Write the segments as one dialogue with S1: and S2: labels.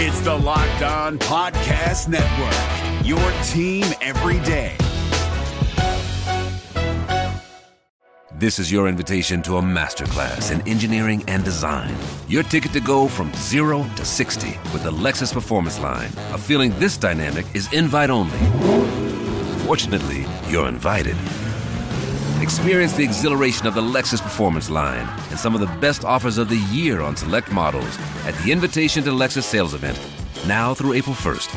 S1: It's the Locked On Podcast Network, your team every day.
S2: This is your invitation to a masterclass in engineering and design. Your ticket to go from zero to 60 with the Lexus Performance Line. A feeling this dynamic is invite only. Fortunately, you're invited. Experience the exhilaration of the Lexus Performance line and some of the best offers of the year on select models at the Invitation to Lexus sales event, now through April 1st.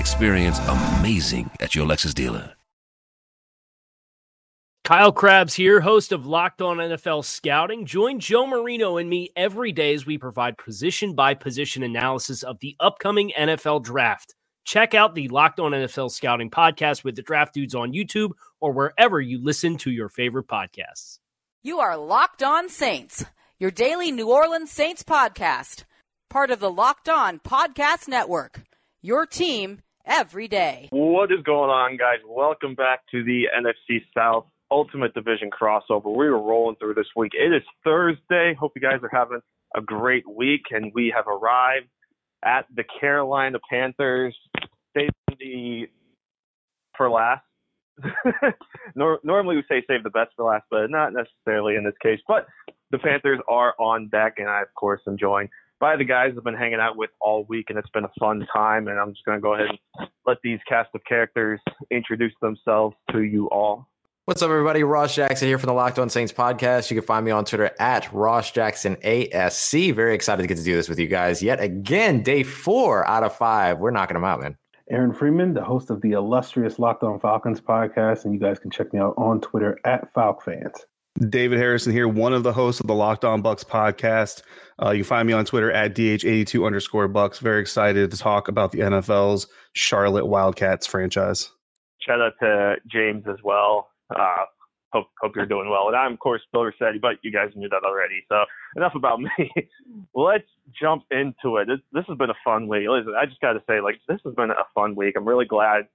S2: Experience amazing at your Lexus dealer.
S3: Kyle Crabbs here, host of Locked On NFL Scouting. Join Joe Marino and me every day as we provide position by position analysis of the upcoming NFL draft. Check out the Locked On NFL Scouting podcast with the Draft Dudes on YouTube or wherever you listen to your favorite podcasts.
S4: You are Locked On Saints, your daily New Orleans Saints podcast, part of the Locked On Podcast Network. Your team every day.
S5: What is going on, guys? Welcome back to the NFC South Ultimate Division crossover. We are rolling through this week. It is Thursday. Hope you guys are having a great week, and we have arrived at the Carolina Panthers. Saving the for last. Nor- normally we say save the best for last, but not necessarily in this case. But the Panthers are on deck, and I, of course, am joined by the guys I've been hanging out with all week, and it's been a fun time. And I'm just going to go ahead and let these cast of characters introduce themselves to you all.
S6: What's up, everybody? Ross Jackson here from the Locked On Saints podcast. You can find me on Twitter at Ross Jackson ASC. Very excited to get to do this with you guys yet again. Day four out of five. We're knocking them out, man.
S7: Aaron Freeman, the host of the illustrious Locked On Falcons podcast, and you guys can check me out on Twitter at FalcFans.
S8: David Harrison here, one of the hosts of the Locked On Bucs podcast. Uh, you can find me on Twitter at DH82 underscore Bucks. Very excited to talk about the NFL's Charlotte Wildcats franchise.
S5: Shout out to James as well. Uh, hope hope you're doing well. And I'm of course Bill Rossetti, but you guys knew that already. So enough about me. Let's jump into it. This, this has been a fun week. Listen, I just got to say, like this has been a fun week. I'm really glad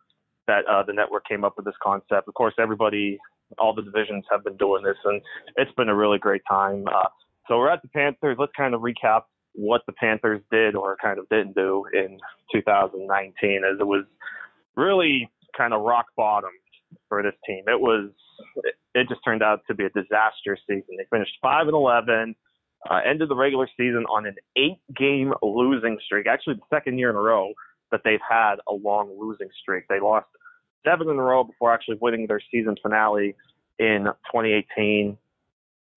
S5: that uh, the network came up with this concept. Of course, everybody, all the divisions have been doing this, and it's been a really great time. Uh, so we're at the Panthers. Let's kind of recap what the Panthers did or kind of didn't do in 2019, as it was really kind of rock bottom for this team. It was it just turned out to be a disastrous season. They finished five and eleven, uh, ended the regular season on an eight-game losing streak. Actually, the second year in a row that they've had a long losing streak. They lost seven in a row before actually winning their season finale in 2018,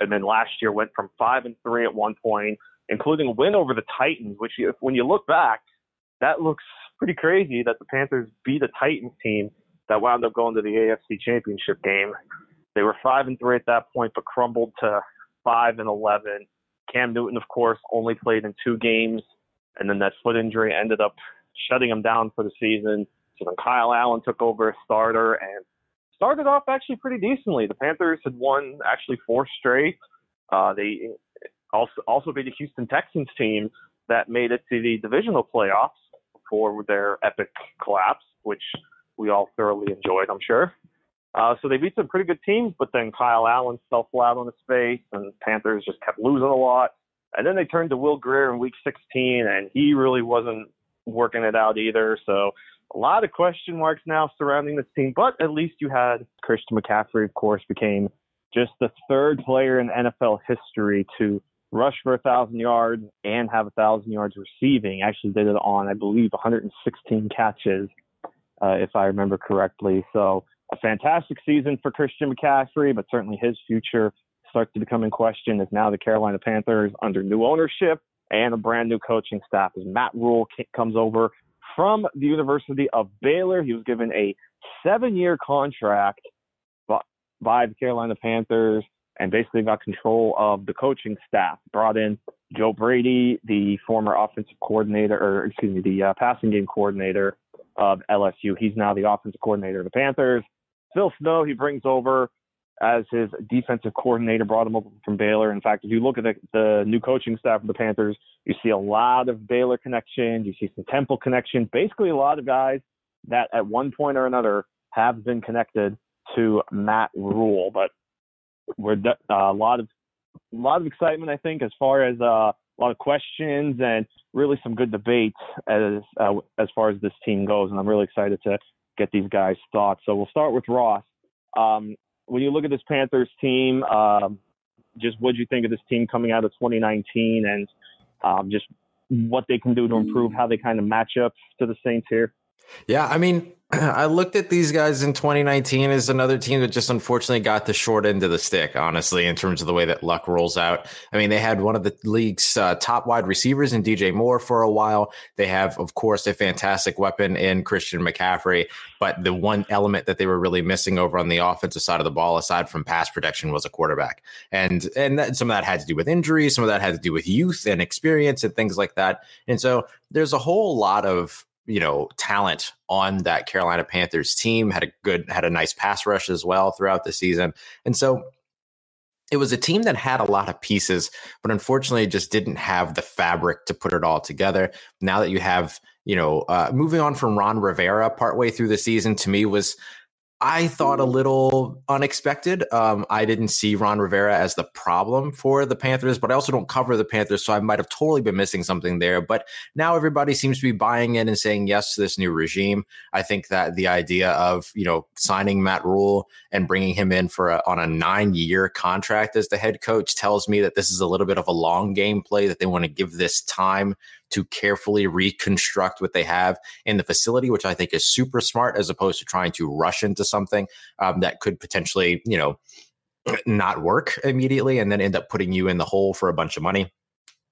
S5: and then last year went from five and three at one point, including a win over the Titans. Which, you, when you look back, that looks pretty crazy that the Panthers beat a Titans team that wound up going to the AFC Championship game. They were five and three at that point, but crumbled to five and eleven. Cam Newton, of course, only played in two games, and then that foot injury ended up shutting him down for the season. So then Kyle Allen took over as starter and started off actually pretty decently. The Panthers had won actually four straight. Uh, they also also beat a Houston Texans team that made it to the divisional playoffs before their epic collapse, which we all thoroughly enjoyed, I'm sure. Uh, so they beat some pretty good teams, but then Kyle Allen fell flat on his face, and the Panthers just kept losing a lot. And then they turned to Will Grier in Week 16, and he really wasn't working it out either. So a lot of question marks now surrounding this team, but at least you had Christian McCaffrey, of course, became just the third player in NFL history to rush for a thousand yards and have a thousand yards receiving. Actually, did it on I believe 116 catches uh, if I remember correctly. So a fantastic season for Christian McCaffrey, but certainly his future starts to become in question as now the Carolina Panthers under new ownership and a brand new coaching staff as Matt Rhule comes over from the University of Baylor. He was given a seven-year contract by the Carolina Panthers and basically got control of the coaching staff. Brought in Joe Brady, the former offensive coordinator, or excuse me, the uh, passing game coordinator of LSU. He's now the offensive coordinator of the Panthers. Phil Snow, he brings over as his defensive coordinator, brought him over from Baylor. In fact, if you look at the, the new coaching staff of the Panthers, you see a lot of Baylor connections, you see some Temple connections, basically a lot of guys that at one point or another have been connected to Matt Rhule. But we're uh, a lot of a lot of excitement, I think, as far as uh,
S9: a lot of questions and really some good debates as uh, as far as this team goes. And I'm really excited to get these guys' thoughts. So we'll start with Ross. Um, when you look at this Panthers team, um, just what do you think of this team coming out of 2019 and um, just what they can do to improve, how they kind of match up to the Saints here?
S6: Yeah, I mean, I looked at these guys in 2019 as another team that just unfortunately got the short end of the stick, honestly, in terms of the way that luck rolls out. I mean, they had one of the league's uh, top wide receivers in DJ Moore for a while. They have, of course, a fantastic weapon in Christian McCaffrey. But the one element that they were really missing over on the offensive side of the ball, aside from pass protection, was a quarterback. And and that, some of that had to do with injuries, some of that had to do with youth and experience and things like that. And so there's a whole lot of you know talent on that Carolina Panthers team had a good had a nice pass rush as well throughout the season. And so it was a team that had a lot of pieces but unfortunately just didn't have the fabric to put it all together. Now that you have you know uh, moving on from Ron Rivera partway through the season to me was I thought a little unexpected. Um, I didn't see Ron Rivera as the problem for the Panthers, but I also don't cover the Panthers, so I might have totally been missing something there. But now everybody seems to be buying in and saying yes to this new regime. I think that the idea of you know signing Matt Rhule and bringing him in for a, on a nine year contract as the head coach tells me that this is a little bit of a long game play that they want to give this time to carefully reconstruct what they have in the facility, which I think is super smart as opposed to trying to rush into something um, that could potentially, you know, not work immediately and then end up putting you in the hole for a bunch of money.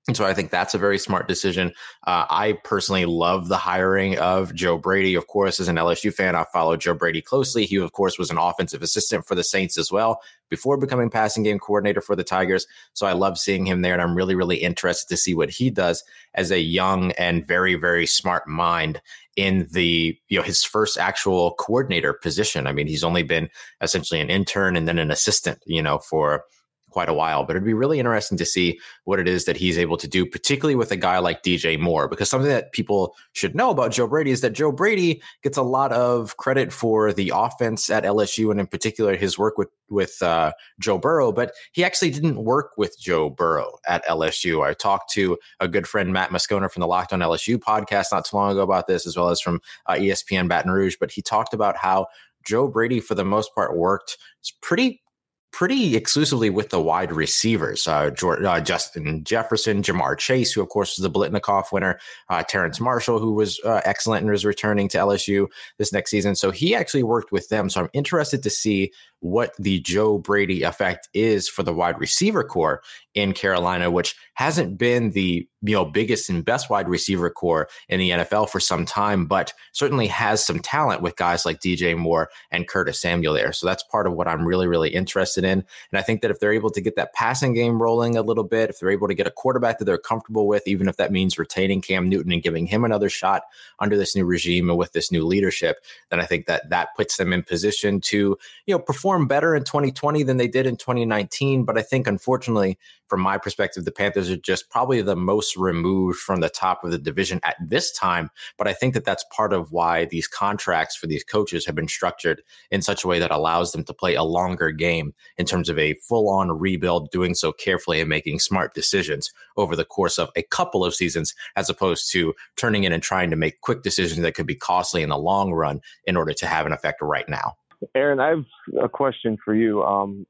S6: And so I think that's a very smart decision. Uh, I personally love the hiring of Joe Brady. Of course, as an LSU fan, I follow Joe Brady closely. He, of course, was an offensive assistant for the Saints as well before becoming passing game coordinator for the Tigers. So I love seeing him there, and I'm really, really interested to see what he does as a young and very, very smart mind in the you know his first actual coordinator position. I mean, he's only been essentially an intern and then an assistant, you know, for quite a while, but it'd be really interesting to see what it is that he's able to do, particularly with a guy like DJ Moore, because something that people should know about Joe Brady is that Joe Brady gets a lot of credit for the offense at LSU and in particular his work with with uh, Joe Burrow, but he actually didn't work with Joe Burrow at LSU. I talked to a good friend Matt Moscona from the Locked On LSU podcast not too long ago about this, as well as from uh, ESPN Baton Rouge, but he talked about how Joe Brady, for the most part, worked pretty pretty exclusively with the wide receivers. Uh, uh, Justin Jefferson, Ja'Marr Chase, who of course was the Biletnikoff winner, uh, Terrace Marshall, who was uh, excellent and was returning to LSU this next season. So he actually worked with them. So I'm interested to see what the Joe Brady effect is for the wide receiver corps in Carolina, which hasn't been the you know biggest and best wide receiver corps in the NFL for some time, but certainly has some talent with guys like DJ Moore and Curtis Samuel there. So that's part of what I'm really really interested in. And I think that if they're able to get that passing game rolling a little bit, if they're able to get a quarterback that they're comfortable with, even if that means retaining Cam Newton and giving him another shot under this new regime and with this new leadership, then I think that that puts them in position to you know perform better in 2020 than they did in 2019. But I think, unfortunately, from my perspective, the Panthers are just probably the most removed from the top of the division at this time. But I think that that's part of why these contracts for these coaches have been structured in such a way that allows them to play a longer game in terms of a full on rebuild, doing so carefully and making smart decisions over the course of a couple of seasons, as opposed to turning in and trying to make quick decisions that could be costly in the long run in order to have an effect right now.
S9: Aaron, I have a question for you. Um,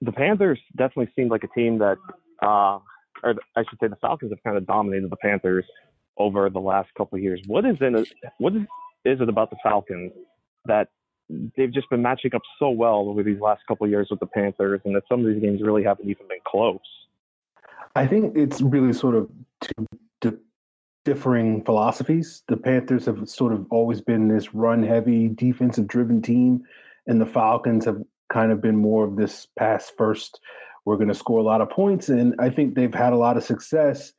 S9: the Panthers definitely seemed like a team that, uh, or I should say, the Falcons have kind of dominated the Panthers over the last couple of years. What is in it? What is, is it about the Falcons that they've just been matching up so well over these last couple of years with the Panthers, and that some of these games really haven't even been close?
S7: I think it's really sort of two differing philosophies. The Panthers have sort of always been this run heavy, defensive driven team, and the Falcons have kind of been more of this pass first. We're going to score a lot of points, and I think they've had a lot of success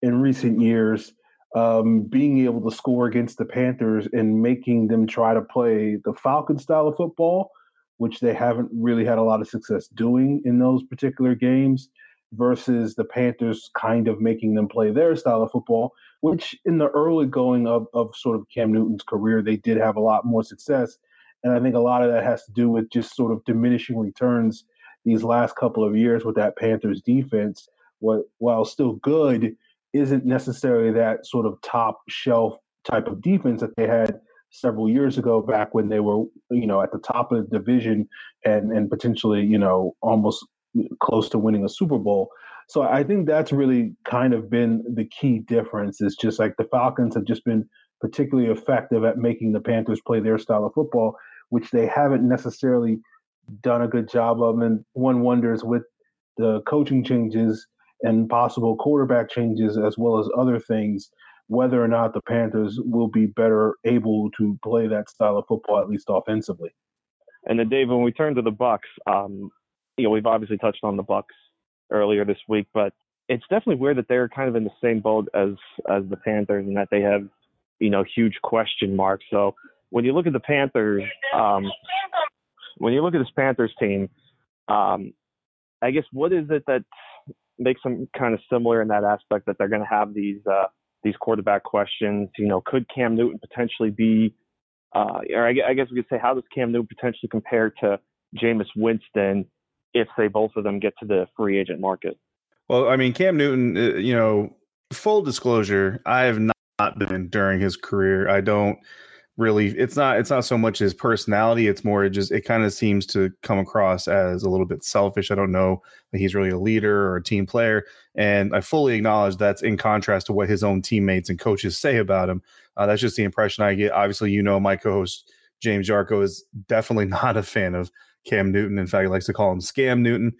S7: in recent years um, being able to score against the Panthers and making them try to play the Falcon style of football, which they haven't really had a lot of success doing in those particular games, versus the Panthers kind of making them play their style of football, which in the early going of, of sort of Cam Newton's career, they did have a lot more success. And I think a lot of that has to do with just sort of diminishing returns these last couple of years with that Panthers defense, what while still good, isn't necessarily that sort of top shelf type of defense that they had several years ago back when they were you know at the top of the division and and potentially you know almost close to winning a Super Bowl. So I think that's really kind of been the key difference. Is just like the Falcons have just been particularly effective at making the Panthers play their style of football, which they haven't necessarily done a good job of. And one wonders with the coaching changes and possible quarterback changes, as well as other things, whether or not the Panthers will be better able to play that style of football, at least offensively.
S5: And then, Dave, when we turn to the Bucs, um, you know, we've obviously touched on the Bucs earlier this week, but it's definitely weird that they're kind of in the same boat as as the Panthers, and that they have, you know, huge question marks. So when you look at the Panthers, um, when you look at this Panthers team, um, I guess what is it that makes them kind of similar in that aspect that they're going to have these uh, these quarterback questions? You know, could Cam Newton potentially be, uh, or I, I guess we could say, how does Cam Newton potentially compare to Jameis Winston if say both of them get to the free agent market?
S8: Well, I mean, Cam Newton, uh, you know, full disclosure, I have not been during his career. I don't really it's not it's not so much his personality it's more it just it kind of seems to come across as a little bit selfish i don't know that he's really a leader or a team player and i fully acknowledge that's in contrast to what his own teammates and coaches say about him uh, that's just the impression i get obviously you know my co-host james yarcho is definitely not a fan of cam newton in fact he likes to call him scam newton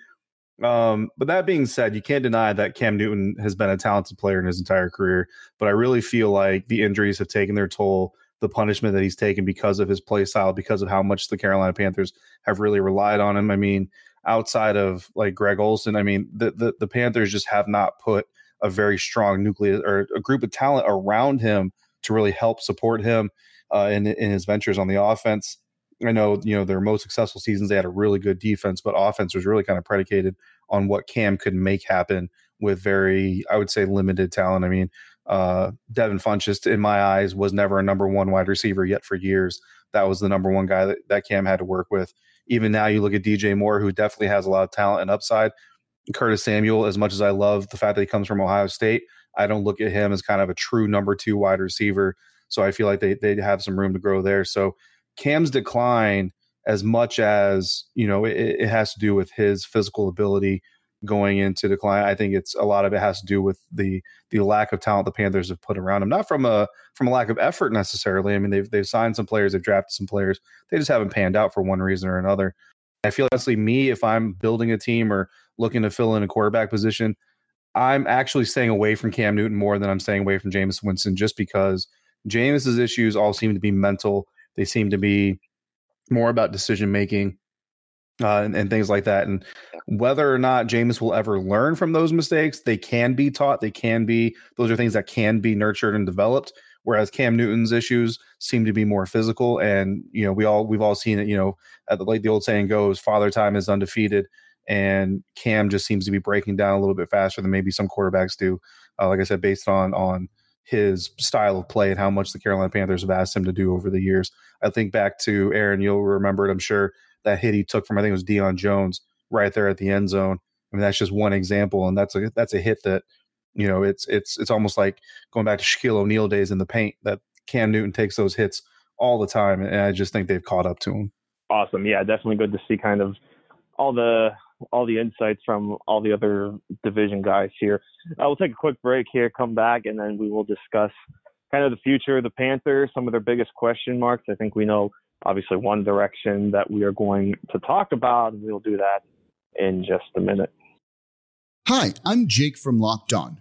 S8: um, but that being said, you can't deny that Cam Newton has been a talented player in his entire career. But I really feel like the injuries have taken their toll the punishment that he's taken because of his play style, because of how much the Carolina Panthers have really relied on him. I mean, outside of like Greg Olsen, I mean, the the, the Panthers just have not put a very strong nucleus or a group of talent around him to really help support him uh, in in his ventures on the offense. I know you know their most successful seasons they had a really good defense, but offense was really kind of predicated on what Cam could make happen with very, I would say, limited talent. I mean, uh, Devin Funchess, in my eyes, was never a number one wide receiver yet for years. That was the number one guy that, that Cam had to work with. Even now, you look at DJ Moore, who definitely has a lot of talent and upside. Curtis Samuel, as much as I love the fact that he comes from Ohio State, I don't look at him as kind of a true number two wide receiver. So I feel like they they have some room to grow there. So Cam's decline, as much as you know, it, it has to do with his physical ability going into decline. I think it's a lot of it has to do with the the lack of talent the Panthers have put around him. Not from a from a lack of effort necessarily. I mean, they've they've signed some players, they've drafted some players. They just haven't panned out for one reason or another. I feel honestly, me, if I'm building a team or looking to fill in a quarterback position, I'm actually staying away from Cam Newton more than I'm staying away from Jameis Winston, just because Jameis's issues all seem to be mental. They seem to be more about decision making uh, and, and, things like that. And whether or not Jameis will ever learn from those mistakes, they can be taught. They can be, those are things that can be nurtured and developed. Whereas Cam Newton's issues seem to be more physical. And, you know, we all, we've all seen it, you know, the, like the old saying goes, father time is undefeated. And Cam just seems to be breaking down a little bit faster than maybe some quarterbacks do. Uh, like I said, based on, on, his style of play and how much the Carolina Panthers have asked him to do over the years. I think back to Aaron, you'll remember it, I'm sure, that hit he took from I think it was Deion Jones right there at the end zone. I mean, that's just one example, and that's a that's a hit that you know it's it's it's almost like going back to Shaquille O'Neal days in the paint that Cam Newton takes those hits all the time, and I just think they've caught up to him.
S5: Awesome, yeah, definitely good to see kind of all the all the insights from all the other division guys here. Uh, I will take a quick break here, come back, and then we will discuss kind of the future of the Panthers, some of their biggest question marks. I think we know obviously one direction that we are going to talk about. And we'll do that in just a minute.
S10: Hi, I'm Jake from Locked On.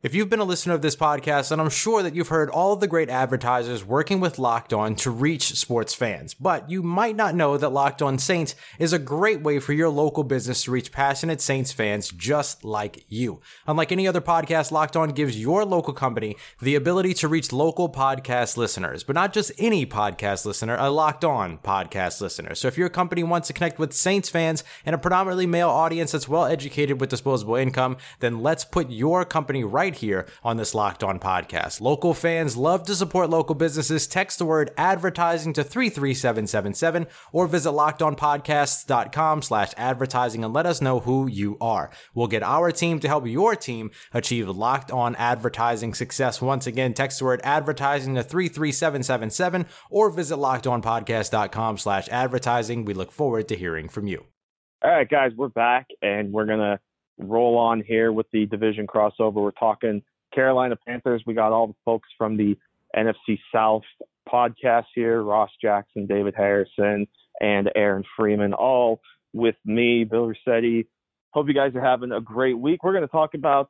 S6: If you've been a listener of this podcast, then I'm sure that you've heard all of the great advertisers working with Locked On to reach sports fans. But you might not know that Locked On Saints is a great way for your local business to reach passionate Saints fans just like you. Unlike any other podcast, Locked On gives your local company the ability to reach local podcast listeners, but not just any podcast listener, a Locked On podcast listener. So if your company wants to connect with Saints fans and a predominantly male audience that's well educated with disposable income, then let's put your company right right here on this Locked On podcast. Local fans love to support local businesses. Text the word advertising to 33777 or visit lockedonpodcasts.com slash advertising and let us know who you are. We'll get our team to help your team achieve Locked On advertising success. Once again, text the word advertising to 33777 or visit lockedonpodcast.com slash advertising. We look forward to hearing from you.
S9: All right, guys, we're back and we're going to roll on here with the division crossover. We're talking Carolina Panthers. We got all the folks from the NFC South podcast here Ross Jackson, David Harrison, and Aaron Freeman, all with me, Bill Rossetti. Hope you guys are having a great week. We're going to talk about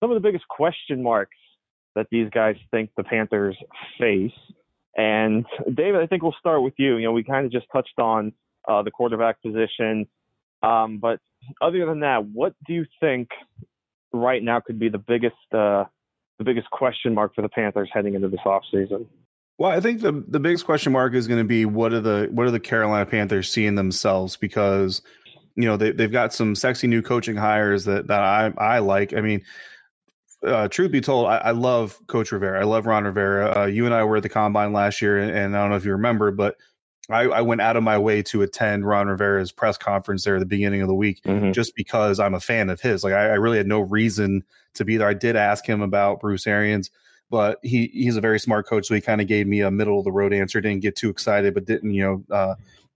S9: some of the biggest question marks that these guys think the Panthers face. And David, I think we'll start with you. You know, we kind of just touched on uh, the quarterback position, um, but other than that, what do you think right now could be the biggest uh, the biggest question mark for the Panthers heading into this offseason?
S8: Well, I think the the biggest question mark is going to be what are the what are the Carolina Panthers seeing themselves because you know they they've got some sexy new coaching hires that that I I like. I mean, uh, truth be told, I, I, love Coach Rivera. I love Ron Rivera. Uh, you and I were at the combine last year, and, and I don't know if you remember, but I, I, went out of my way to attend Ron Rivera's press conference there at the beginning of the week mm-hmm. just because I'm a fan of his. Like I, I, really had no reason to be there. I did ask him about Bruce Arians, but he he's a very smart coach, so he kind of gave me a middle of the road answer. Didn't get too excited, but didn't you know uh,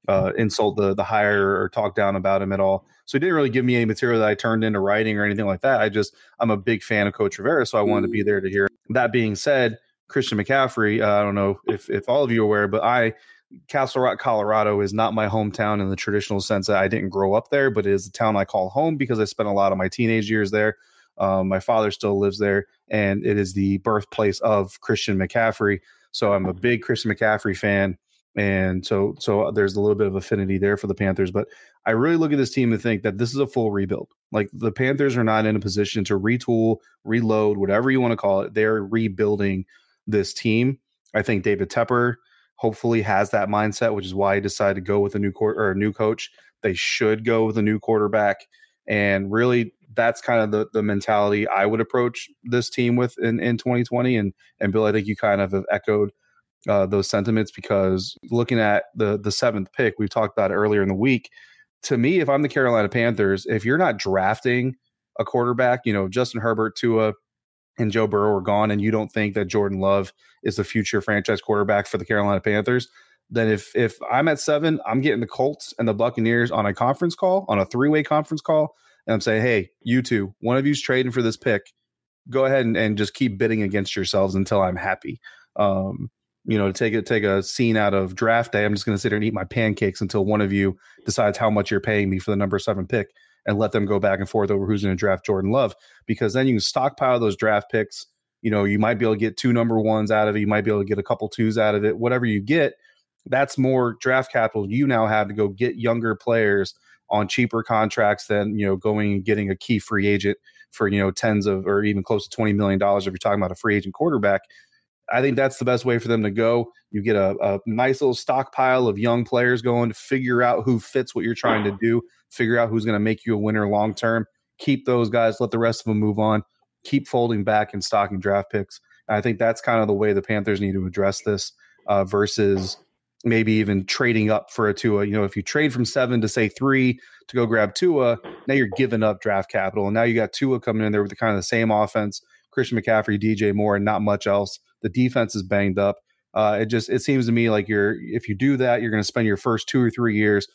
S8: uh, insult the the hire or talk down about him at all. So he didn't really give me any material that I turned into writing or anything like that. I just I'm a big fan of Coach Rivera, so I wanted to be there to hear. That being said, Christian McCaffrey, uh, I don't know if if all of you are aware, but I Castle Rock, Colorado is not my hometown in the traditional sense that I didn't grow up there, but it is a town I call home because I spent a lot of my teenage years there. Um, my father still lives there, and it is the birthplace of Christian McCaffrey. So I'm a big Christian McCaffrey fan, and so so there's a little bit of affinity there for the Panthers. But I really look at this team and think that this is a full rebuild. Like the Panthers are not in a position to retool, reload, whatever you want to call it. They're rebuilding this team. I think David Tepper hopefully has that mindset, which is why he decided to go with a new court or a new coach. They should go with a new quarterback. And really that's kind of the, the mentality I would approach this team with in, in 2020. And and Bill, I think you kind of have echoed uh, those sentiments because looking at the the seventh pick, we've talked about earlier in the week. To me, if I'm the Carolina Panthers, if you're not drafting a quarterback, you know, Justin Herbert, Tua, and Joe Burrow are gone, and you don't think that Jordan Love is the future franchise quarterback for the Carolina Panthers, then if if I'm at seven, I'm getting the Colts and the Buccaneers on a conference call, on a three way conference call, and I'm saying, hey, you two, one of you's trading for this pick. Go ahead and, and just keep bidding against yourselves until I'm happy. Um, you know, to take it take a scene out of draft day, I'm just going to sit here and eat my pancakes until one of you decides how much you're paying me for the number seven pick and let them go back and forth over who's going to draft Jordan Love because then you can stockpile those draft picks. You know, you might be able to get two number ones out of it. You might be able to get a couple twos out of it. Whatever you get, that's more draft capital you now have to go get younger players on cheaper contracts than you know going and getting a key free agent for you know tens of or even close to 20 million dollars if you're talking about a free agent quarterback i think that's the best way for them to go you get a, a nice little stockpile of young players going to figure out who fits what you're trying to do figure out who's going to make you a winner long term. Keep those guys, let the rest of them move on. Keep folding back and stocking draft picks. And I think that's kind of the way the Panthers need to address this uh, versus maybe even trading up for a Tua. You know, if you trade from seven to say three to go grab Tua, now you're giving up draft capital. And now you got Tua coming in there with the kind of the same offense, Christian McCaffrey, DJ Moore, and not much else. The defense is banged up. Uh, it just it seems to me like you're if you do that, you're going to spend your first two or three years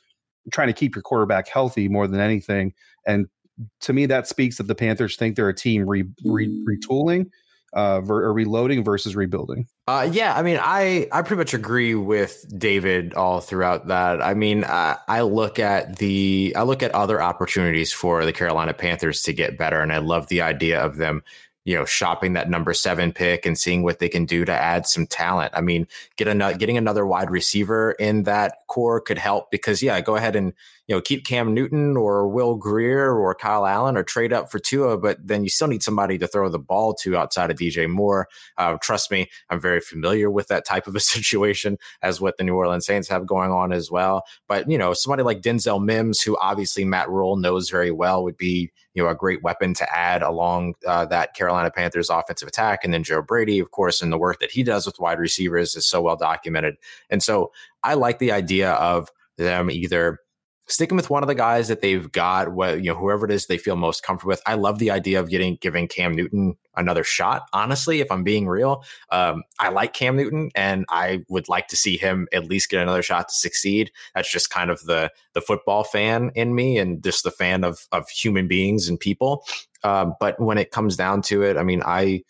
S8: trying to keep your quarterback healthy more than anything. And to me, that speaks that the Panthers think they're a team re, re, retooling uh, ver- or reloading versus rebuilding.
S6: Uh, yeah, I mean, I I pretty much agree with David all throughout that. I mean, uh, I look at the I look at other opportunities for the Carolina Panthers to get better, and I love the idea of them you know, shopping that number seven pick and seeing what they can do to add some talent. I mean, get another getting another wide receiver in that corps could help because yeah, go ahead and you know keep Cam Newton or Will Grier or Kyle Allen or trade up for Tua, but then you still need somebody to throw the ball to outside of DJ Moore. Uh, trust me, I'm very familiar with that type of a situation as what the New Orleans Saints have going on as well. But you know, somebody like Denzel Mims, who obviously Matt Rhule knows very well, would be you know a great weapon to add along uh, that Carolina Panthers offensive attack. And then Joe Brady, of course, and the work that he does with wide receivers is so well documented. And so I like the idea of them either sticking with one of the guys that they've got, what you know, whoever it is they feel most comfortable with. I love the idea of getting giving Cam Newton another shot. Honestly, if I'm being real, um, I like Cam Newton, and I would like to see him at least get another shot to succeed. That's just kind of the the football fan in me, and just the fan of of human beings and people. Um, but when it comes down to it, I mean, I.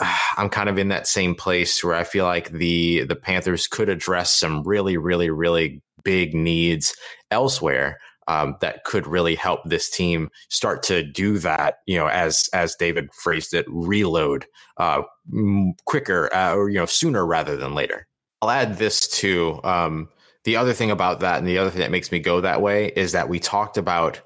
S6: I'm kind of in that same place where I feel like the the Panthers could address some really, really, really big needs elsewhere um, that could really help this team start to do that. You know, as as David phrased it, reload uh, quicker uh, or you know sooner rather than later. I'll add this to Um, the other thing about that, and the other thing that makes me go that way, is that we talked about.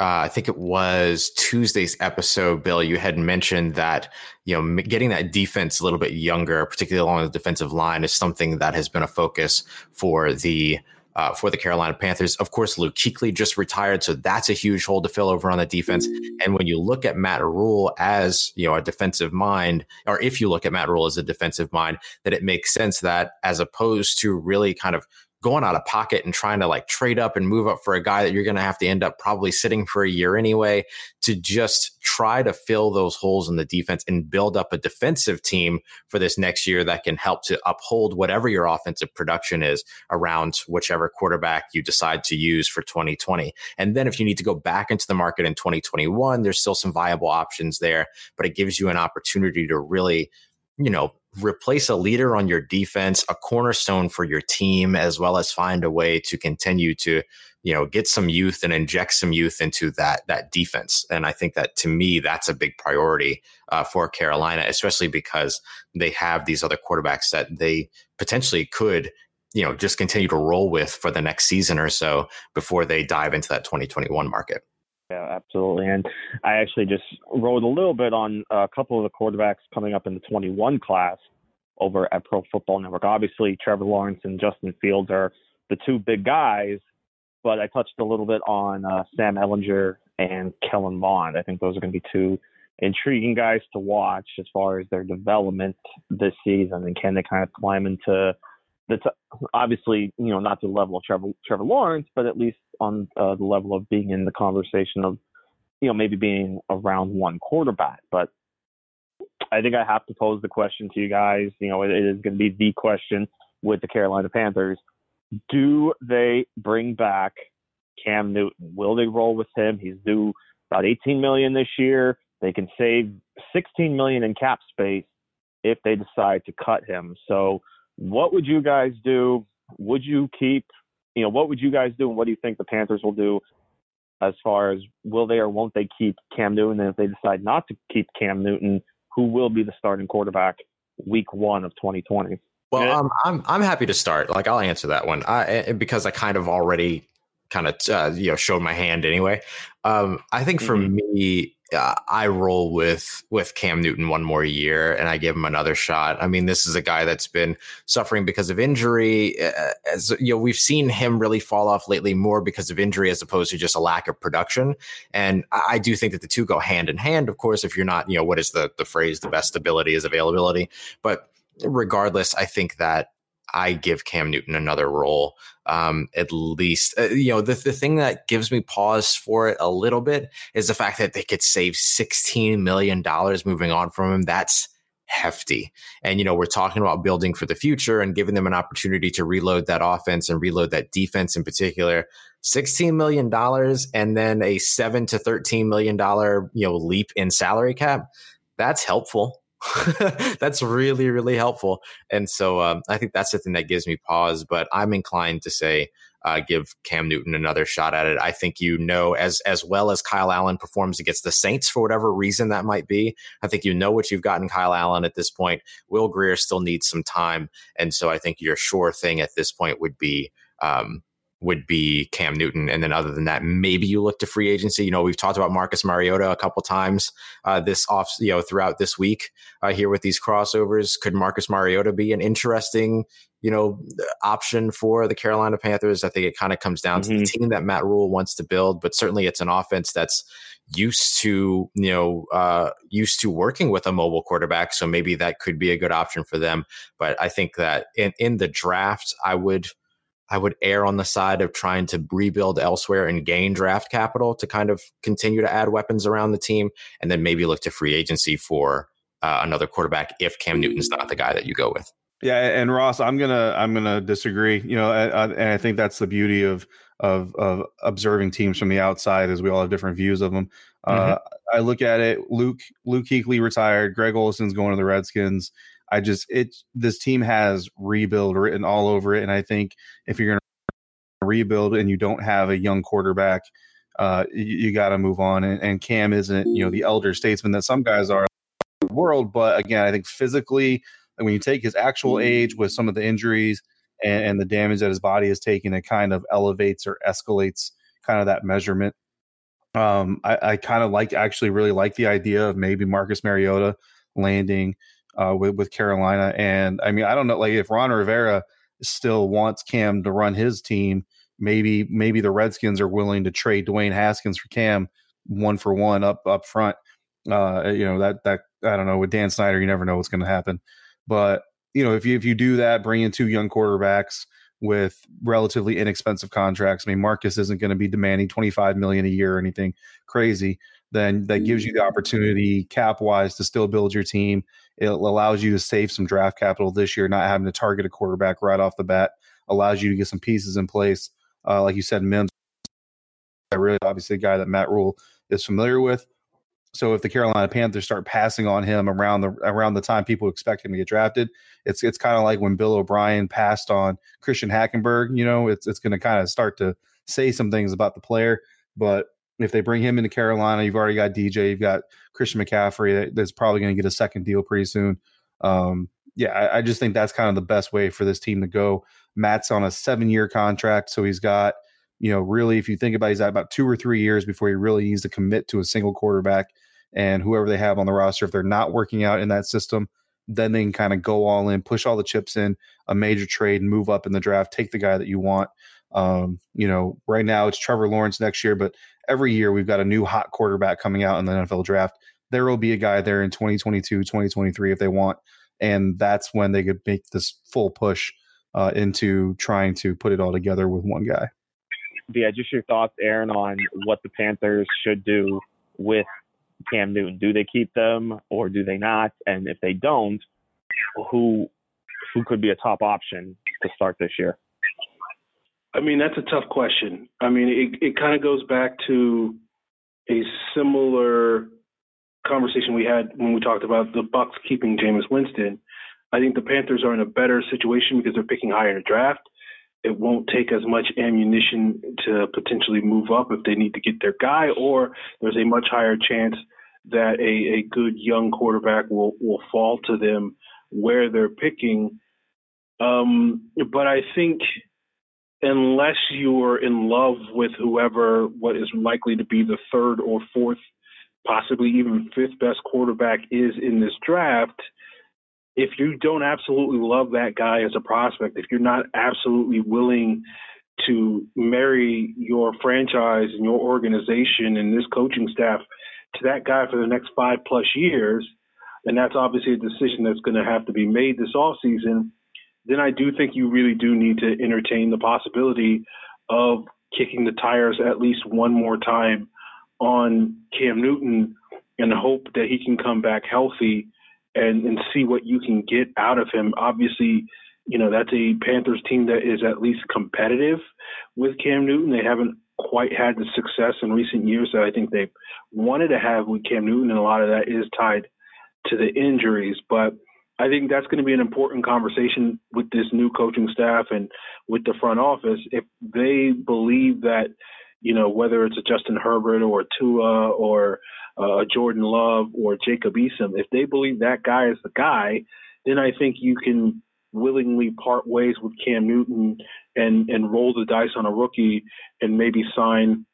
S6: Uh, I think it was Tuesday's episode, Bill. You had mentioned that you know getting that defense a little bit younger, particularly along the defensive line, is something that has been a focus for the uh, for the Carolina Panthers. Of course, Luke Kuechly just retired, so that's a huge hole to fill over on the defense. And when you look at Matt Rhule as you know a defensive mind, or if you look at Matt Rhule as a defensive mind, that it makes sense that as opposed to really kind of going out of pocket and trying to like trade up and move up for a guy that you're going to have to end up probably sitting for a year anyway to just try to fill those holes in the defense and build up a defensive team for this next year that can help to uphold whatever your offensive production is around whichever quarterback you decide to use for 2020. And then if you need to go back into the market in 2021, there's still some viable options there, but it gives you an opportunity to really you know, replace a leader on your defense, a cornerstone for your team, as well as find a way to continue to, you know, get some youth and inject some youth into that that defense. And I think that to me, that's a big priority uh, for Carolina, especially because they have these other quarterbacks that they potentially could. You know, just continue to roll with for the next season or so before they dive into that 2021 market.
S5: Yeah, absolutely. And I actually just wrote a little bit on a couple of the quarterbacks coming up in the 21 class over at Pro Football Network. Obviously, Trevor Lawrence and Justin Fields are the two big guys, but I touched a little bit on uh, Sam Ehlinger and Kellen Mond. I think those are going to be two intriguing guys to watch as far as their development this season and can they kind of climb into the t- obviously you know not to the level of Trevor Trevor Lawrence, but at least on uh, the level of being in the conversation of you know maybe being around one quarterback. But I think I have to pose the question to you guys. You know, it, it is going to be the question with the Carolina Panthers. Do they bring back Cam Newton? Will they roll with him? He's due about 18 million this year. They can save 16 million in cap space if they decide to cut him. So, what would you guys do? Would you keep? You know, what would you guys do, and what do you think the Panthers will do as far as will they or won't they keep Cam Newton? And if they decide not to keep Cam Newton, who will be the starting quarterback week one of 2020?
S6: Well, um, I'm I'm happy to start. Like I'll answer that one. I because I kind of already kind of uh, you know showed my hand anyway. Um, I think for mm-hmm. me, uh, I roll with with Cam Newton one more year, and I give him another shot. I mean, this is a guy that's been suffering because of injury. Uh, as you know, we've seen him really fall off lately more because of injury as opposed to just a lack of production. And I, I do think that the two go hand in hand. Of course, if you're not, you know, what is the the phrase? The best ability is availability. But regardless, I think that I give Cam Newton another role. Um, at least, uh, you know, the, the thing that gives me pause for it a little bit is the fact that they could save $16 million moving on from him. That's hefty. And, you know, we're talking about building for the future and giving them an opportunity to reload that offense and reload that defense in particular. $16 million and then a seven to $13 million, you know, leap in salary cap. That's helpful. that's really, really helpful. And so um, I think that's the thing that gives me pause, but I'm inclined to say, uh, give Cam Newton another shot at it. I think you know as as well as Kyle Allen performs against the Saints for whatever reason that might be. I think you know what you've gotten Kyle Allen at this point. Will Grier still needs some time, and so I think your sure thing at this point would be um, would be Cam Newton. And then other than that, maybe you look to free agency. You know, we've talked about Marcus Mariota a couple times uh, this off, you know, throughout this week uh, here with these crossovers. Could Marcus Mariota be an interesting, you know, option for the Carolina Panthers? I think it kind of comes down mm-hmm. to the mm-hmm. team that Matt Rhule wants to build, but certainly it's an offense that's used to you know uh, used to working with a mobile quarterback so maybe that could be a good option for them but i think that in in the draft i would I would err on the side of trying to rebuild elsewhere and gain draft capital to kind of continue to add weapons around the team, and then maybe look to free agency for uh, another quarterback if Cam Newton's not the guy that you go with.
S8: Yeah, and Ross, I'm gonna I'm gonna disagree. You know, and I think that's the beauty of of of observing teams from the outside, as we all have different views of them. Uh, mm-hmm. I look at it. Luke Luke Kuechly retired. Greg Olsen's going to the Redskins. I just it this team has rebuild written all over it, and I think if you're going to rebuild and you don't have a young quarterback, uh, you, you got to move on. And, and, Cam isn't you know the elder statesman that some guys are in the world, but again, I think physically, when you take his actual age with some of the injuries and, and the damage that his body has taken, it kind of elevates or escalates kind of that measurement. Um, I, I kind of like actually really like the idea of maybe Marcus Mariota landing uh, with with Carolina. And I mean, I don't know, like if Ron Rivera still wants Cam to run his team, maybe maybe the Redskins are willing to trade Dwayne Haskins for Cam one for one up up front. Uh, you know that that I don't know with Dan Snyder, you never know what's going to happen. But you know if you if you do that, bring in two young quarterbacks with relatively inexpensive contracts. I mean, Marcus isn't going to be demanding 25 million a year or anything crazy. Then that gives you the opportunity cap wise to still build your team. It allows you to save some draft capital this year, not having to target a quarterback right off the bat. Allows you to get some pieces in place. Uh, like you said, Mims, really obviously a guy that Matt Rhule is familiar with. So if the Carolina Panthers start passing on him around the around the time people expect him to get drafted, it's it's kind of like when Bill O'Brien passed on Christian Hackenberg. You know, it's it's going to kind of start to say some things about the player. But if they bring him into Carolina, you've already got DJ, you've got Christian McCaffrey that's probably going to get a second deal pretty soon. Um, yeah, I, I, just think that's kind of the best way for this team to go. Matt's on a seven year contract, so he's got, you know, really, if you think about it, he's at about two or three years before he really needs to commit to a single quarterback. And whoever they have on the roster, if they're not working out in that system, then they can kind of go all in, push all the chips in, a major trade, move up in the draft, take the guy that you want. Um, you know, right now it's Trevor Lawrence next year, but every year we've got a new hot quarterback coming out in the NFL draft. There will be a guy there in 2022, 2023 if they want. And that's when they could make this full push uh, into trying to put it all together with one guy.
S9: Yeah, just your thoughts, Aaron, on what the Panthers should do with Cam Newton. Do they keep them or do they not? And if they don't, who who could be a top option to start this year?
S7: I mean, that's a tough question. I mean, it, it kind of goes back to a similar conversation we had when we talked about the Bucs keeping Jameis Winston. I think the Panthers are in a better situation because they're picking higher in the draft. It won't take as much ammunition to potentially move up if they need to get their guy, or there's a much higher chance that a, a good young quarterback will, will fall to them where they're picking. Um, but I think unless you're in love with whoever what is likely to be the third or fourth, possibly even fifth best quarterback is in this draft, if you don't absolutely love that guy as a prospect, if you're not absolutely willing to marry your franchise and your organization and this coaching staff to that guy for the next five plus years, and that's obviously a decision that's going to have to be made this off season then I do think you really do need to entertain the possibility of kicking the tires at least one more time on Cam Newton and hope that he can come back healthy and and see what you can get out of him. Obviously, you know that's a Panthers team that is at least competitive with Cam Newton. They haven't quite had the success in recent years that I think they wanted to have with Cam Newton, and a lot of that is tied to the injuries. But I think that's going to be an important conversation with this new coaching staff and with the front office. If they believe that, you know, whether it's a Justin Herbert or Tua or uh, Jordan Love or Jacob Eason, if they believe that guy is the guy, then I think you can willingly part ways with Cam Newton and and roll the dice on a rookie and maybe sign,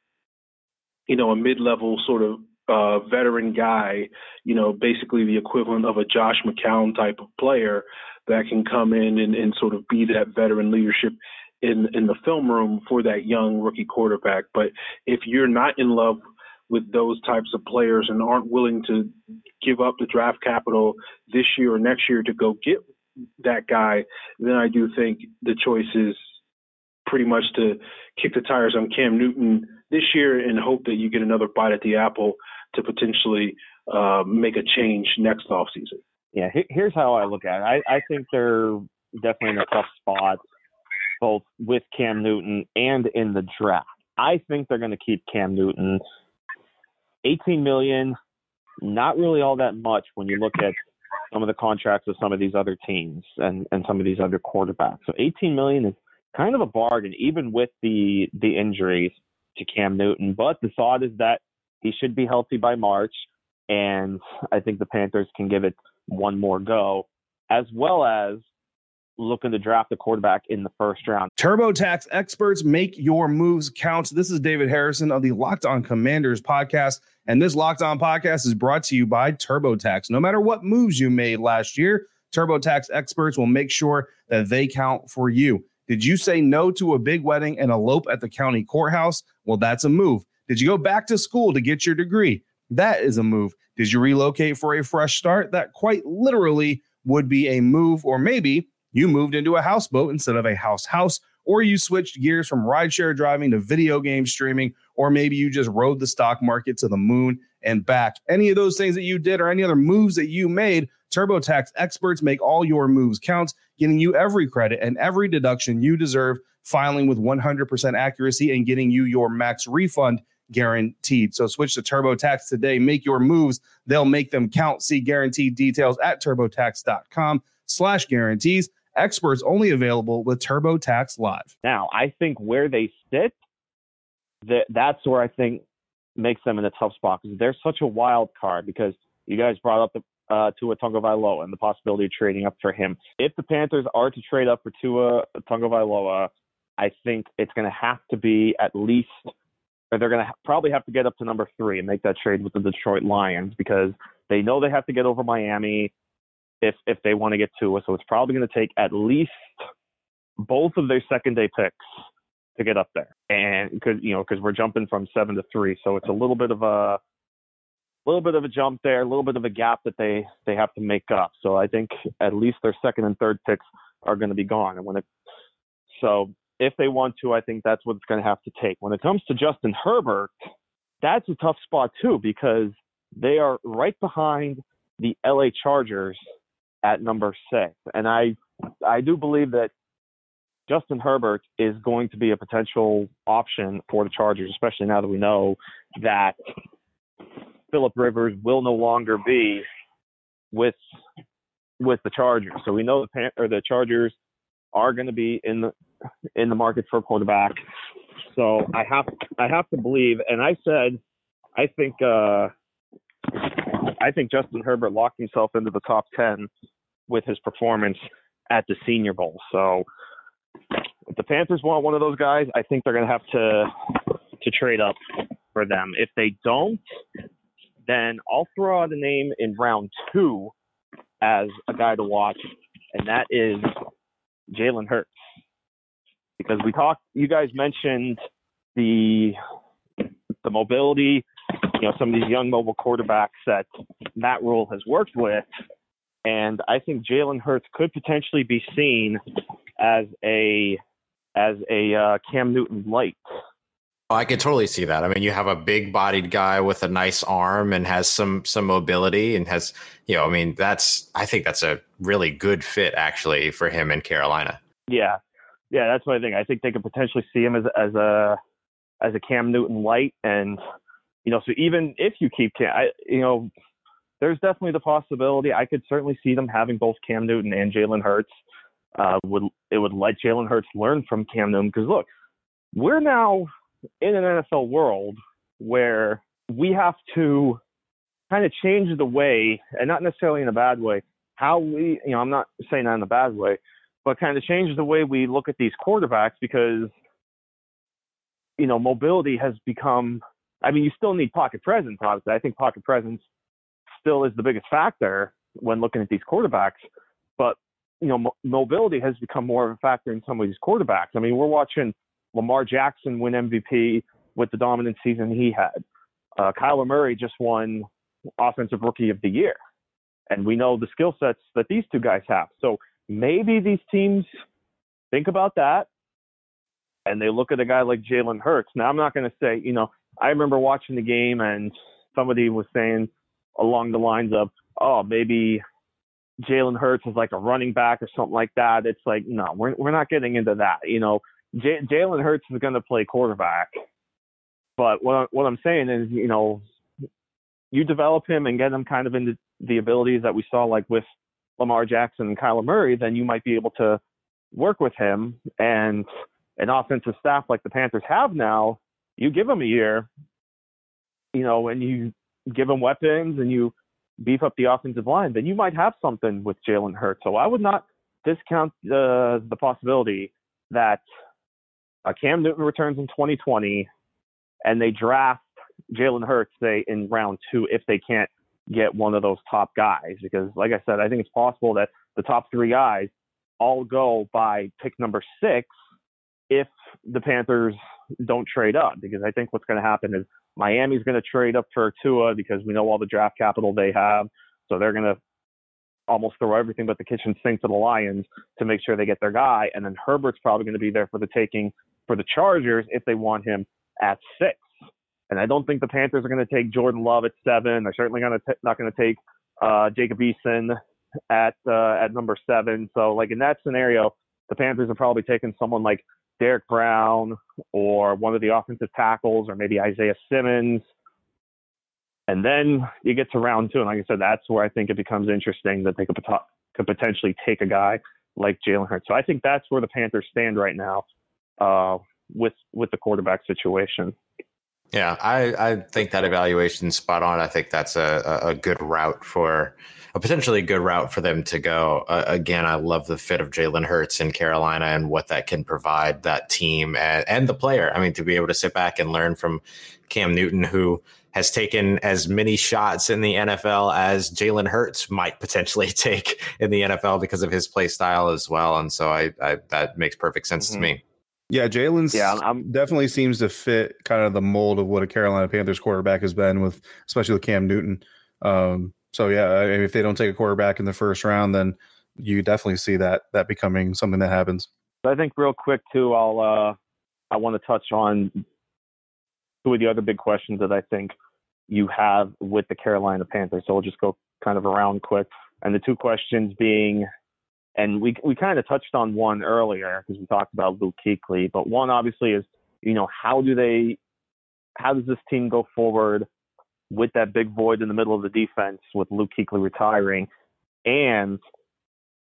S7: you know, a mid-level sort of uh, veteran guy, you know, basically the equivalent of a Josh McCown type of player that can come in and, and sort of be that veteran leadership in in the film room for that young rookie quarterback. But if you're not in love with those types of players and aren't willing to give up the draft capital this year or next year to go get that guy, then I do think the choice is pretty much to kick the tires on Cam Newton this year and hope that you get another bite at the apple to potentially uh, make a change next offseason.
S5: Yeah, here's how I look at it. I, I think they're definitely in a tough spot, both with Cam Newton and in the draft. I think they're going to keep Cam Newton. 18 million, not really all that much when you look at some of the contracts of some of these other teams and, and some of these other quarterbacks. So 18 million is kind of a bargain, even with the the injuries to Cam Newton. But the thought is that he should be healthy by March, and I think the Panthers can give it one more go, as well as looking to draft a quarterback in the first round.
S8: TurboTax experts make your moves count. This is David Harrison of the Locked On Commanders podcast, and this Locked On podcast is brought to you by TurboTax. No matter what moves you made last year, TurboTax experts will make sure that they count for you. Did you say no to a big wedding and elope at the county courthouse? Well, that's a move. Did you go back to school to get your degree? That is a move. Did you relocate for a fresh start? That quite literally would be a move. Or maybe you moved into a houseboat instead of a house house, or you switched gears from rideshare driving to video game streaming, or maybe you just rode the stock market to the moon and back. Any of those things that you did or any other moves that you made, TurboTax experts make all your moves count, getting you every credit and every deduction you deserve, filing with 100% accuracy and getting you your max refund guaranteed. So switch to TurboTax today. Make your moves. They'll make them count. See guaranteed details at turbotax.com slash guarantees. Experts only available with TurboTax Live.
S5: Now, I think where they sit, that that's where I think makes them in a tough spot because they're such a wild card because you guys brought up the uh, Tua Tagovailoa and the possibility of trading up for him. If the Panthers are to trade up for Tua Tagovailoa, I think it's going to have to be at least they're going to ha- probably have to get up to number three and make that trade with the Detroit Lions because they know they have to get over Miami if if they want to get to it. So it's probably going to take at least both of their second day picks to get up there, and because you know because we're jumping from seven to three, so it's a little bit of a little bit of a jump there, a little bit of a gap that they they have to make up. So I think at least their second and third picks are going to be gone, and when it so if they want to, I think that's what it's going to have to take. When it comes to Justin Herbert, that's a tough spot too because they are right behind the LA Chargers at number six, and I I do believe that Justin Herbert is going to be a potential option for the Chargers, especially now that we know that Philip Rivers will no longer be with with the Chargers. So we know the Pan- or the Chargers are going to be in the in the market for a quarterback. So I have I have to believe, and I said I think uh, I think Justin Herbert locked himself into the top ten with his performance at the Senior Bowl. So if the Panthers want one of those guys, I think they're going to have to to trade up for them. If they don't, then I'll throw out a name in round two as a guy to watch, and that is Jalen Hurts because we talked. You guys mentioned the the mobility. You know, some of these young mobile quarterbacks that Matt Rhule has worked with, and I think Jalen Hurts could potentially be seen as a as a uh, Cam Newton light
S6: I could totally see that. I mean, you have a big-bodied guy with a nice arm and has some some mobility and has, you know, I mean, that's I think that's a really good fit actually for him in Carolina.
S5: Yeah, yeah, that's I think. I think they could potentially see him as as a as a Cam Newton light, and you know, so even if you keep Cam, I, you know, there's definitely the possibility. I could certainly see them having both Cam Newton and Jalen Hurts. Uh, would it would let Jalen Hurts learn from Cam Newton because look, we're now in an NFL world where we have to kind of change the way, and not necessarily in a bad way, how we, you know, I'm not saying that in a bad way, but kind of change the way we look at these quarterbacks because, you know, mobility has become, I mean, you still need pocket presence, obviously. I think pocket presence still is the biggest factor when looking at these quarterbacks, but, you know, mo- mobility has become more of a factor in some of these quarterbacks. I mean, we're watching Lamar Jackson win MVP with the dominant season he had. Uh, Kyler Murray just won Offensive Rookie of the Year. And we know the skill sets that these two guys have. So maybe these teams think about that and they look at a guy like Jalen Hurts. Now, I'm not going to say, you know, I remember watching the game and somebody was saying along the lines of, oh, maybe Jalen Hurts is like a running back or something like that. It's like, no, we're, we're not getting into that. You know, J- Jalen Hurts is going to play quarterback. But what, what I'm saying is, you know, you develop him and get him kind of into the abilities that we saw like with Lamar Jackson and Kyler Murray, then you might be able to work with him and an offensive staff like the Panthers have now, you give him a year, you know, and you give him weapons and you beef up the offensive line, then you might have something with Jalen Hurts. So I would not discount the the possibility that uh, Cam Newton returns in 2020 and they draft Jalen Hurts, say, in round two if they can't get one of those top guys. Because, like I said, I think it's possible that the top three guys all go by pick number six if the Panthers don't trade up. Because I think what's going to happen is Miami's going to trade up for Tua because we know all the draft capital they have. So they're going to almost throw everything but the kitchen sink to the Lions to make sure they get their guy. And then Herbert's probably going to be there for the taking for the Chargers if they want him at six. And I don't think the Panthers are going to take Jordan Love at seven. They're certainly going to not going to take uh, Jacob Eason at uh, at number seven. So like in that scenario, the Panthers are probably taking someone like Derrick Brown or one of the offensive tackles or maybe Isaiah Simmons. And then you get to round two, and like I said, that's where I think it becomes interesting that they could, could potentially take a guy like Jalen Hurts. So I think that's where the Panthers stand right now uh, with with the quarterback situation.
S6: Yeah, I, I think that evaluation spot on. I think that's a, a good route for a potentially good route for them to go. Uh, again, I love the fit of Jalen Hurts in Carolina and what that can provide that team and, and the player. I mean, to be able to sit back and learn from Cam Newton, who has taken as many shots in the NFL as Jalen Hurts might potentially take in the NFL because of his play style as well. And so I, I that makes perfect sense mm-hmm. to me.
S8: Yeah, Jalen's yeah, I'm, definitely seems to fit kind of the mold of what a Carolina Panthers quarterback has been with, especially with Cam Newton. Um, so yeah, I mean, if they don't take a quarterback in the first round, then you definitely see that that becoming something that happens.
S5: I think real quick too, I'll uh, I want to touch on two of the other big questions that I think you have with the Carolina Panthers. So we'll just go kind of around quick. And the two questions being and we we kind of touched on one earlier because we talked about Luke Kuechly, but one obviously is you know how do they how does this team go forward with that big void in the middle of the defense with Luke Kuechly retiring, and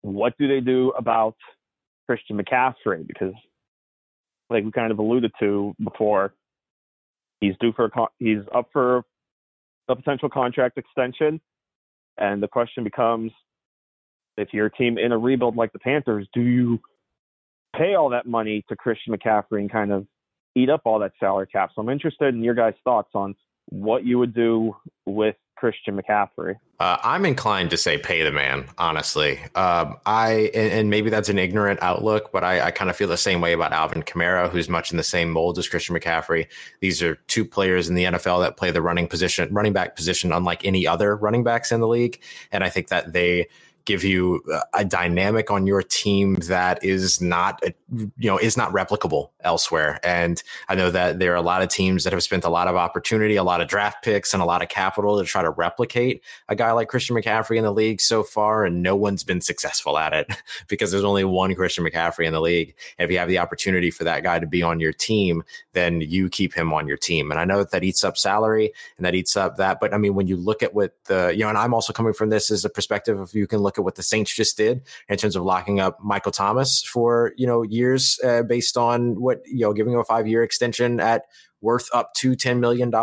S5: what do they do about Christian McCaffrey? Because like we kind of alluded to before, he's due for a con- he's up for a potential contract extension, and the question becomes if you're a team in a rebuild like the Panthers, do you pay all that money to Christian McCaffrey and kind of eat up all that salary cap? So I'm interested in your guys' thoughts on what you would do with Christian McCaffrey.
S6: Uh, I'm inclined to say pay the man, honestly. Um, I and, and, maybe that's an ignorant outlook, but I, I kind of feel the same way about Alvin Kamara, who's much in the same mold as Christian McCaffrey. These are two players in the NFL that play the running position, running back position, unlike any other running backs in the league, and I think that they give you a dynamic on your team that is not, you know, is not replicable elsewhere. And I know that there are a lot of teams that have spent a lot of opportunity, a lot of draft picks, and a lot of capital to try to replicate a guy like Christian McCaffrey in the league so far, and no one's been successful at it because there's only one Christian McCaffrey in the league. If you have the opportunity for that guy to be on your team, then you keep him on your team. And I know that, that eats up salary and that eats up that, but I mean, when you look at what the, you know, and I'm also coming from this as a perspective of you can look at what the Saints just did in terms of locking up Michael Thomas for, you know, years uh, based on what, you know, giving him a five year extension at worth up to $10 million.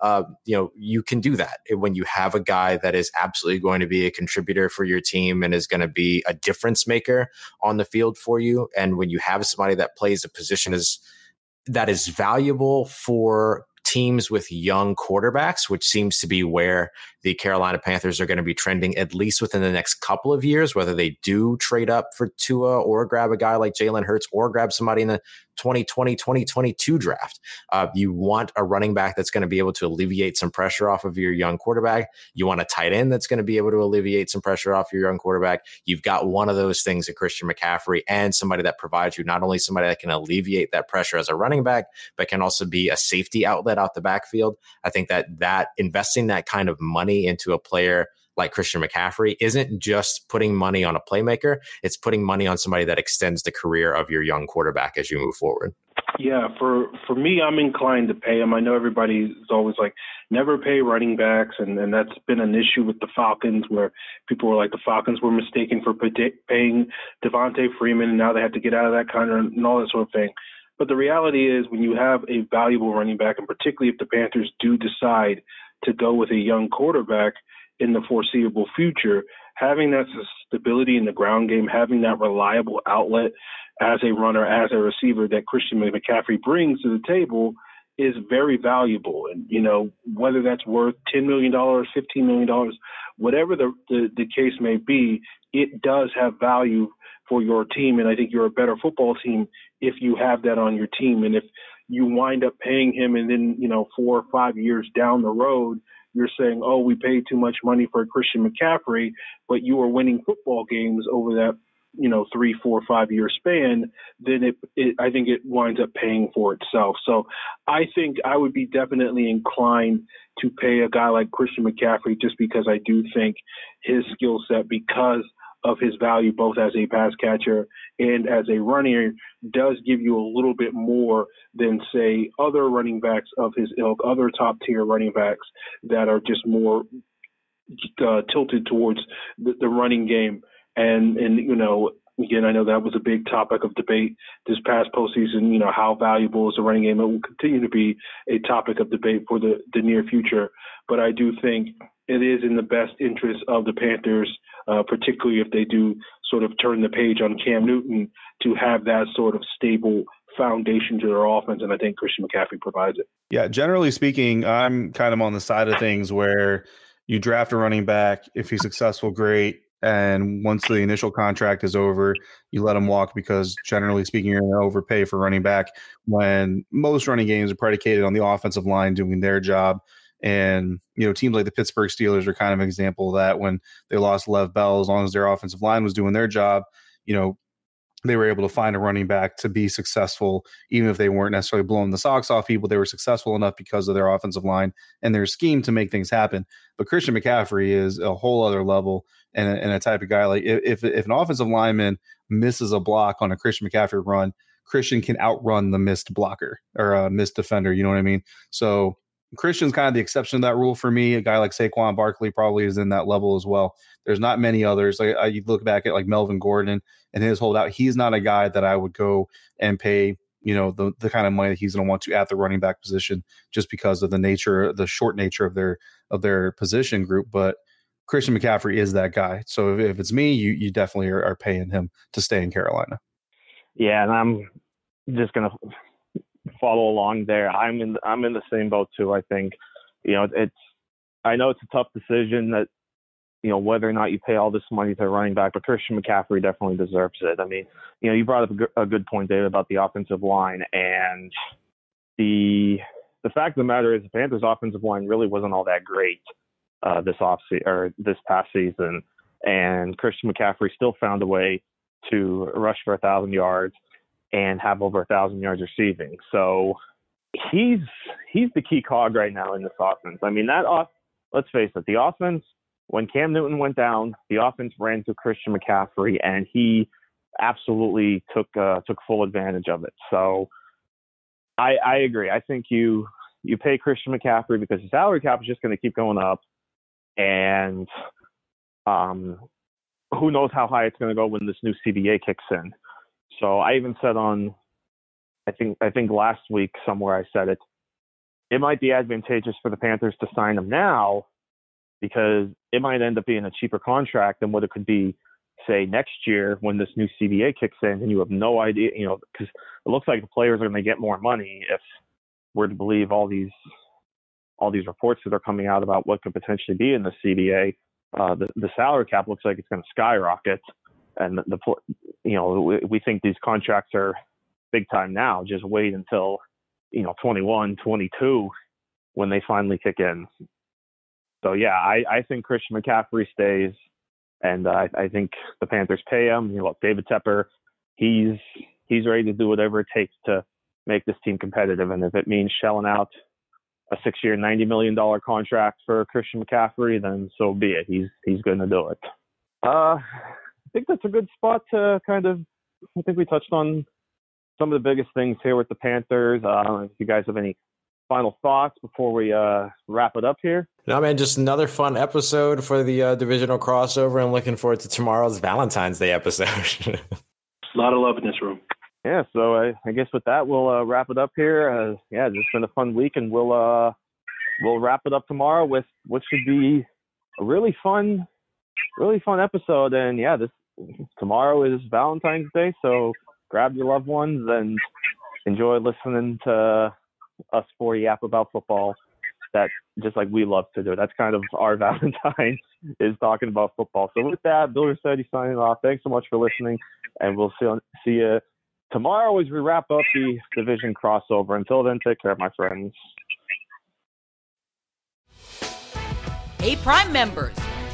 S6: Uh, you know, you can do that when you have a guy that is absolutely going to be a contributor for your team and is going to be a difference maker on the field for you. And when you have somebody that plays a position as that is valuable for teams with young quarterbacks, which seems to be where the Carolina Panthers are going to be trending at least within the next couple of years, whether they do trade up for Tua or grab a guy like Jalen Hurts or grab somebody in the 2020 2022 draft. Uh, you want a running back that's going to be able to alleviate some pressure off of your young quarterback. You want a tight end that's going to be able to alleviate some pressure off your young quarterback. You've got one of those things at Christian McCaffrey and somebody that provides you not only somebody that can alleviate that pressure as a running back, but can also be a safety outlet out the backfield. I think that that investing that kind of money into a player like Christian McCaffrey isn't just putting money on a playmaker, it's putting money on somebody that extends the career of your young quarterback as you move forward.
S7: Yeah, for for me, I'm inclined to pay him. I know everybody is always like, never pay running backs, and and that's been an issue with the Falcons, where people were like, the Falcons were mistaken for paying Devonta Freeman, and now they have to get out of that kind of and all that sort of thing. But the reality is, when you have a valuable running back, and particularly if the Panthers do decide to go with a young quarterback, in the foreseeable future, having that stability in the ground game, having that reliable outlet as a runner, as a receiver that Christian McCaffrey brings to the table is very valuable. And, you know, whether that's worth $10 million, $15 million, whatever the, the, the case may be, it does have value for your team. And I think you're a better football team if you have that on your team. And if you wind up paying him and then, you know, four or five years down the road, you're saying, oh, we paid too much money for Christian McCaffrey, but you are winning football games over that, you know, three, four, five year span, then it, it, I think it winds up paying for itself. So I think I would be definitely inclined to pay a guy like Christian McCaffrey just because I do think his skill set, because – of his value both as a pass catcher and as a runner does give you a little bit more than say other running backs of his ilk, other top tier running backs that are just more uh, tilted towards the, the running game. And and you know again, I know that was a big topic of debate this past postseason. You know, how valuable is the running game? It will continue to be a topic of debate for the, the near future. But I do think it is in the best interest of the Panthers, uh, particularly if they do sort of turn the page on Cam Newton to have that sort of stable foundation to their offense. And I think Christian McCaffrey provides it.
S8: Yeah, generally speaking, I'm kind of on the side of things where you draft a running back. If he's successful, great. And once the initial contract is over, you let him walk because generally speaking, you're going to overpay for running back when most running games are predicated on the offensive line doing their job and, you know, teams like the Pittsburgh Steelers are kind of an example of that when they lost Lev Bell, as long as their offensive line was doing their job, you know, they were able to find a running back to be successful, even if they weren't necessarily blowing the socks off people. They were successful enough because of their offensive line and their scheme to make things happen. But Christian McCaffrey is a whole other level and a, and a type of guy. Like if if an offensive lineman misses a block on a Christian McCaffrey run, Christian can outrun the missed blocker or a missed defender. You know what I mean? So Christian's kind of the exception to that rule for me. A guy like Saquon Barkley probably is in that level as well. There's not many others. I, you look back at like Melvin Gordon and his holdout. He's not a guy that I would go and pay you know the the kind of money that he's going to want to at the running back position just because of the nature the short nature of their of their position group but Christian McCaffrey is that guy so if, if it's me you you definitely are, are, paying him to stay in Carolina
S5: yeah and I'm just going to follow along there. I'm in I'm in the same boat too. I think you know it's I know it's a tough decision that you know whether or not you pay all this money to a running back, but Christian McCaffrey definitely deserves it. I mean, you know, you brought up a good, good point, David, about the offensive line and the the fact of the matter is the Panthers' offensive line really wasn't all that great uh, this off se- or this past season. and Christian McCaffrey still found a way to rush for a thousand yards and have over a thousand yards receiving. So he's he's the key cog right now in this offense. I mean that off. Let's face it, the offense when Cam Newton went down, the offense ran to Christian McCaffrey, and he absolutely took uh, took full advantage of it. So I, I agree. I think you you pay Christian McCaffrey because the salary cap is just going to keep going up, and um, who knows how high it's going to go when this new CBA kicks in. So I even said on, I think I think last week somewhere I said it, it might be advantageous for the Panthers to sign him now because it might end up being a cheaper contract than what it could be, say, next year when this new CBA kicks in and you have no idea, you know, because it looks like the players are going to get more money if we're to believe all these all these reports that are coming out about what could potentially be in the CBA. Uh, the, the salary cap looks like it's going to skyrocket, and the, you know we, we think these contracts are big time now. Just wait until you know 21, 22 when they finally kick in. So yeah, I, I think Christian McCaffrey stays, and uh, I think the Panthers pay him. You know, David Tepper, he's he's ready to do whatever it takes to make this team competitive, and if it means shelling out a six-year, ninety million dollar contract for Christian McCaffrey, then so be it. He's he's going to do it. Uh, I think that's a good spot to kind of. I think we touched on some of the biggest things here with the Panthers. Uh, if you guys have any final thoughts before we uh, wrap it up here?
S6: No, man, just another fun episode for the uh, divisional crossover. I'm looking forward to tomorrow's Valentine's Day episode.
S7: a lot of love in this room.
S5: Yeah, so I, I guess with that we'll uh, wrap it up here. Uh, yeah, it's been a fun week, and we'll uh, we'll wrap it up tomorrow with what should be a really fun, really fun episode. And yeah, this tomorrow is Valentine's Day, so grab your loved ones and enjoy listening to us four yap about football that just like we love to do. That's kind of our Valentine is talking about football. So with that, Bill Rossetti signing off. Thanks so much for listening, and we'll see, see you tomorrow as we wrap up the division crossover. Until then, take care, my friends.
S4: Hey, Prime members,